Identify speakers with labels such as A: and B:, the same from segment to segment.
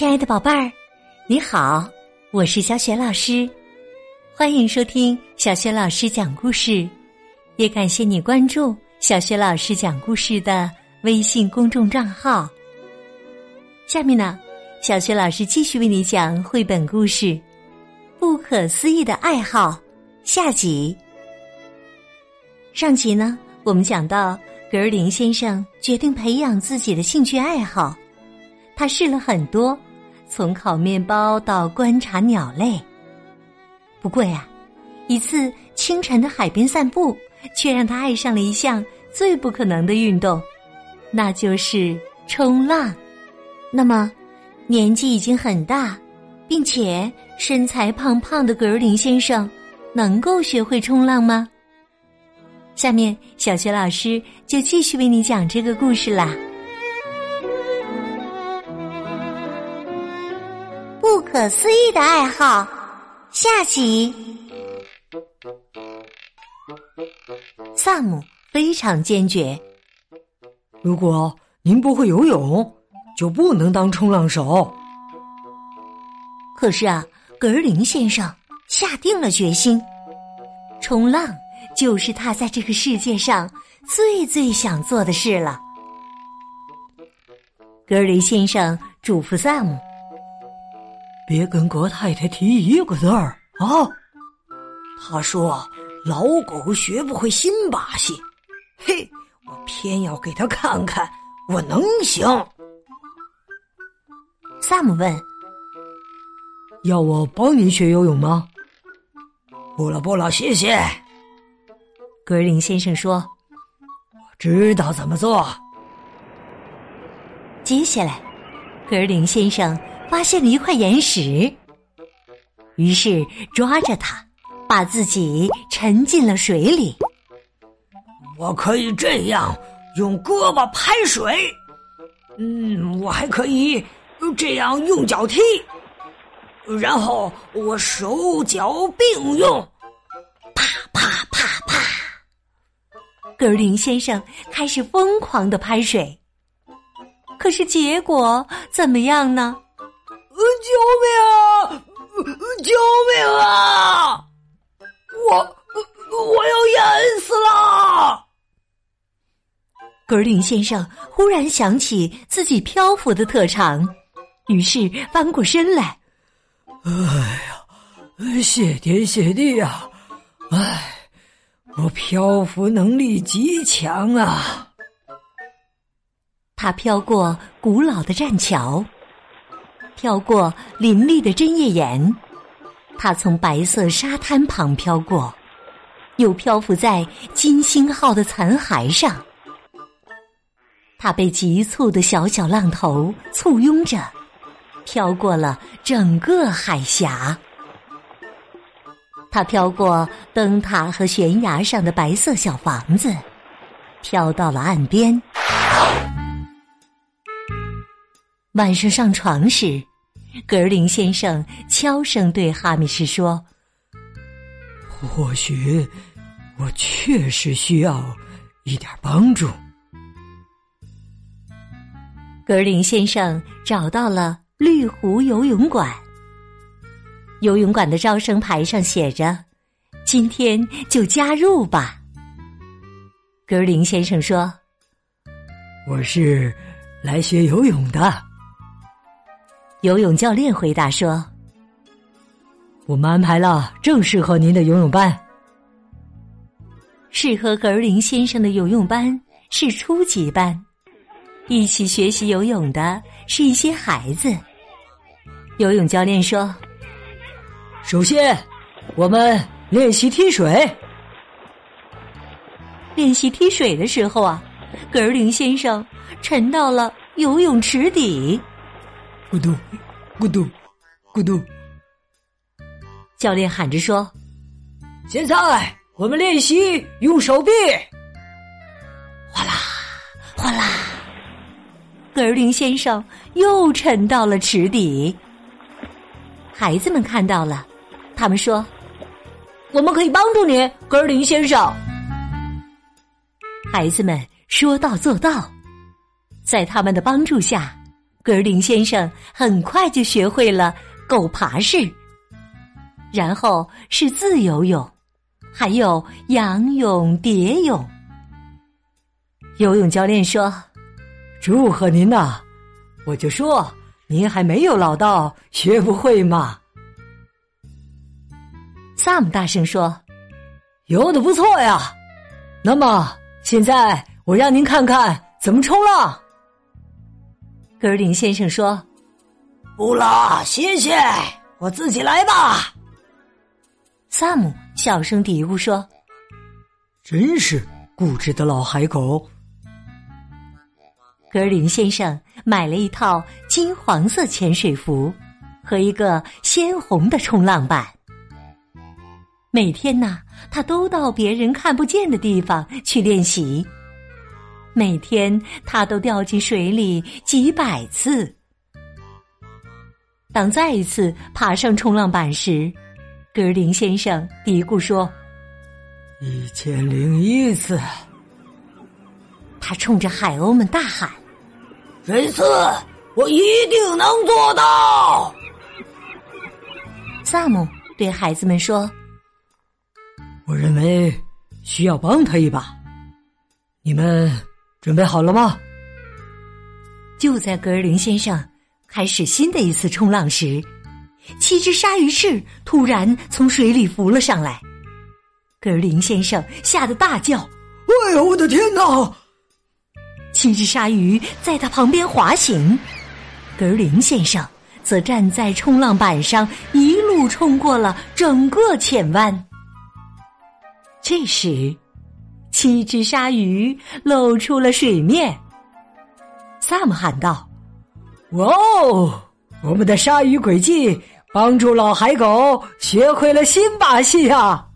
A: 亲爱的宝贝儿，你好，我是小雪老师，欢迎收听小雪老师讲故事，也感谢你关注小雪老师讲故事的微信公众账号。下面呢，小雪老师继续为你讲绘本故事《不可思议的爱好》下集。上集呢，我们讲到格林先生决定培养自己的兴趣爱好。他试了很多，从烤面包到观察鸟类。不过呀，一次清晨的海边散步，却让他爱上了一项最不可能的运动，那就是冲浪。那么，年纪已经很大，并且身材胖胖的格林先生，能够学会冲浪吗？下面，小学老师就继续为你讲这个故事啦。可思议的爱好，下集。萨姆非常坚决。
B: 如果您不会游泳，就不能当冲浪手。
A: 可是啊，格尔林先生下定了决心，冲浪就是他在这个世界上最最想做的事了。格尔林先生嘱咐萨姆。
B: 别跟葛太太提一个字儿啊！他说老狗学不会新把戏，嘿，我偏要给他看看我能行。
A: 萨姆问：“
B: 要我帮你学游泳吗？”
C: 不了不了，谢谢。
A: 格林先生说：“
C: 我知道怎么做。”
A: 接下来，格林先生。发现了一块岩石，于是抓着它，把自己沉进了水里。
C: 我可以这样用胳膊拍水，嗯，我还可以这样用脚踢，然后我手脚并用，啪啪啪啪。
A: 格林先生开始疯狂的拍水，可是结果怎么样呢？
C: 救命啊！救命啊！我我要淹死了！
A: 格林先生忽然想起自己漂浮的特长，于是翻过身来。
B: 哎呀，谢天谢地啊！哎，我漂浮能力极强啊！
A: 他飘过古老的栈桥。飘过林立的针叶岩，它从白色沙滩旁飘过，又漂浮在金星号的残骸上。他被急促的小小浪头簇拥着，飘过了整个海峡。他飘过灯塔和悬崖上的白色小房子，飘到了岸边。晚上上床时。格尔林先生悄声对哈密士说：“
B: 或许我确实需要一点帮助。”
A: 格尔林先生找到了绿湖游泳馆。游泳馆的招生牌上写着：“今天就加入吧。”格林先生说：“
B: 我是来学游泳的。”
A: 游泳教练回答说：“
B: 我们安排了正适合您的游泳班。
A: 适合格林先生的游泳班是初级班，一起学习游泳的是一些孩子。”游泳教练说：“
B: 首先，我们练习踢水。
A: 练习踢水的时候啊，格林先生沉到了游泳池底。”
B: 咕嘟，咕嘟，咕嘟！
A: 教练喊着说：“
C: 现在我们练习用手臂。”
A: 哗啦，哗啦！格林先生又沉到了池底。孩子们看到了，他们说：“
C: 我们可以帮助你，格林先生。”
A: 孩子们说到做到，在他们的帮助下。格林先生很快就学会了狗爬式，然后是自由泳，还有仰泳、蝶泳。游泳教练说：“
B: 祝贺您呐！我就说您还没有老到学不会嘛。”
A: 萨姆大声说：“
B: 游的不错呀！那么现在我让您看看怎么冲浪。”
A: 格林先生说：“
C: 不了，谢谢，我自己来吧。”
A: 萨姆小声嘀咕说：“
B: 真是固执的老海狗。”
A: 格林先生买了一套金黄色潜水服和一个鲜红的冲浪板。每天呢，他都到别人看不见的地方去练习。每天他都掉进水里几百次。当再一次爬上冲浪板时，格林先生嘀咕说：“
B: 一千零一次。”
A: 他冲着海鸥们大喊：“
C: 这次我一定能做到！”
A: 萨姆对孩子们说。
B: 我认为需要帮他一把，你们准备好了吗？
A: 就在格林先生开始新的一次冲浪时，七只鲨鱼翅突然从水里浮了上来。格林先生吓得大叫：“
B: 哎呀，我的天哪！”
A: 七只鲨鱼在他旁边滑行，格林先生则站在冲浪板上，一路冲过了整个浅湾。这时，七只鲨鱼露出了水面。萨姆喊道：“
B: 哇哦！我们的鲨鱼轨迹帮助老海狗学会了新把戏啊！”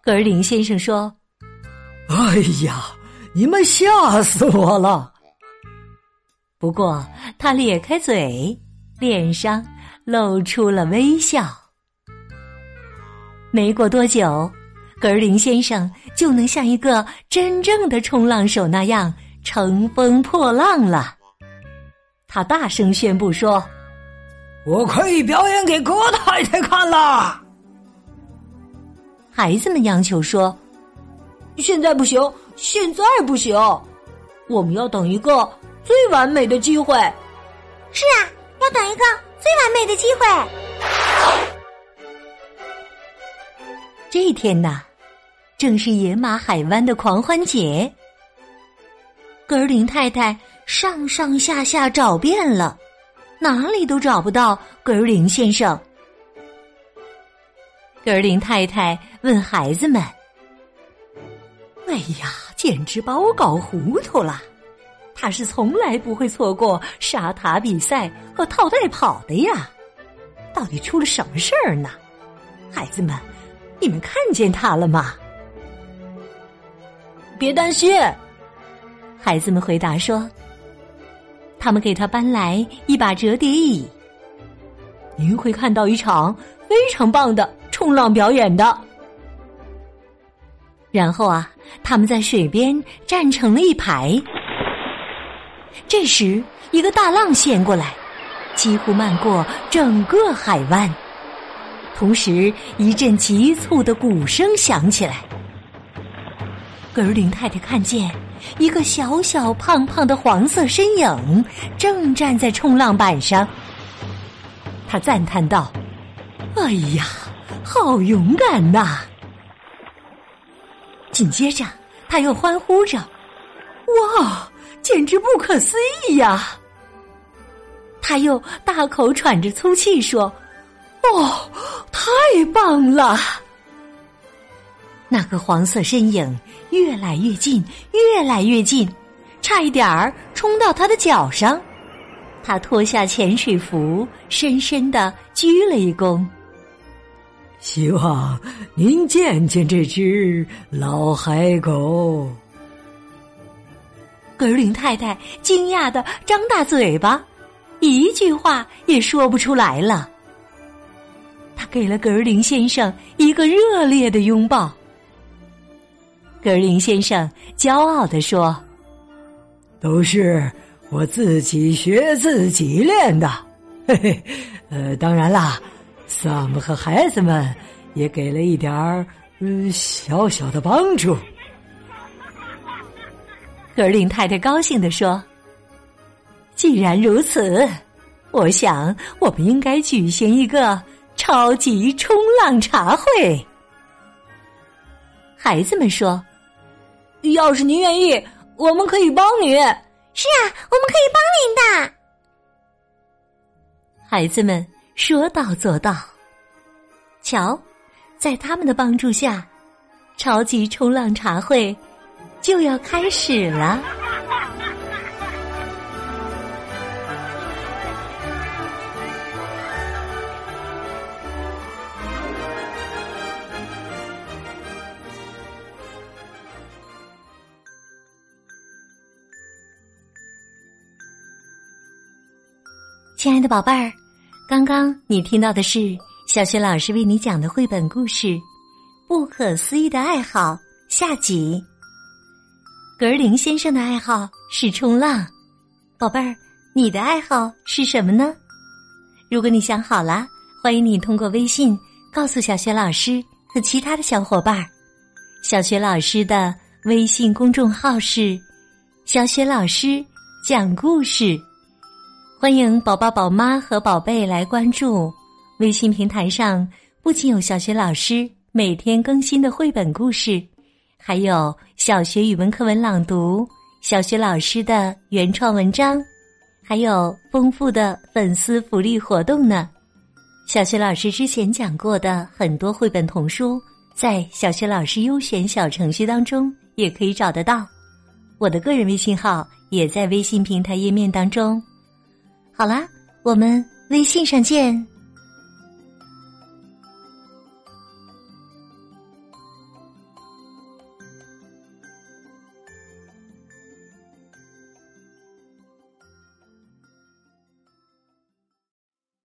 A: 格林先生说：“
B: 哎呀，你们吓死我了！”
A: 不过他咧开嘴，脸上露出了微笑。没过多久，格林先生就能像一个真正的冲浪手那样乘风破浪了。他大声宣布说：“
C: 我可以表演给郭太太看了。”
A: 孩子们央求说：“
D: 现在不行，现在不行，我们要等一个最完美的机会。”“
E: 是啊，要等一个最完美的机会。”
A: 这天呐，正是野马海湾的狂欢节。格林太太上上下下找遍了，哪里都找不到格林先生。格林太太问孩子们：“
B: 哎呀，简直把我搞糊涂了！他是从来不会错过沙塔比赛和套袋跑的呀，到底出了什么事儿呢？孩子们。”你们看见他了吗？
D: 别担心，
A: 孩子们回答说：“他们给他搬来一把折叠椅，
B: 您会看到一场非常棒的冲浪表演的。”
A: 然后啊，他们在水边站成了一排。这时，一个大浪掀过来，几乎漫过整个海湾。同时，一阵急促的鼓声响起来。格林太太看见一个小小胖胖的黄色身影正站在冲浪板上，他赞叹道：“
B: 哎呀，好勇敢呐！”
A: 紧接着，他又欢呼着：“
B: 哇，简直不可思议呀！”
A: 他又大口喘着粗气说。
B: 哦，太棒了！
A: 那个黄色身影越来越近，越来越近，差一点儿冲到他的脚上。他脱下潜水服，深深的鞠了一躬。
B: 希望您见见这只老海狗。
A: 格林太太惊讶的张大嘴巴，一句话也说不出来了。他给了格林先生一个热烈的拥抱。格林先生骄傲地说：“
B: 都是我自己学自己练的。嘿嘿，呃，当然啦，Sam 和孩子们也给了一点儿嗯小小的帮助。
A: 格林太太高兴地说：“既然如此，我想我们应该举行一个超级冲浪茶会。”孩子们说：“
D: 要是您愿意，我们可以帮你。”“
E: 是啊，我们可以帮您的。”
A: 孩子们说到做到。瞧，在他们的帮助下，超级冲浪茶会。就要开始了，亲爱的宝贝儿，刚刚你听到的是小学老师为你讲的绘本故事《不可思议的爱好》下集。格林先生的爱好是冲浪，宝贝儿，你的爱好是什么呢？如果你想好了，欢迎你通过微信告诉小学老师和其他的小伙伴。小学老师的微信公众号是“小学老师讲故事”，欢迎宝宝、宝妈和宝贝来关注。微信平台上不仅有小学老师每天更新的绘本故事。还有小学语文课文朗读，小学老师的原创文章，还有丰富的粉丝福利活动呢。小学老师之前讲过的很多绘本童书，在小学老师优选小程序当中也可以找得到。我的个人微信号也在微信平台页面当中。好啦，我们微信上见。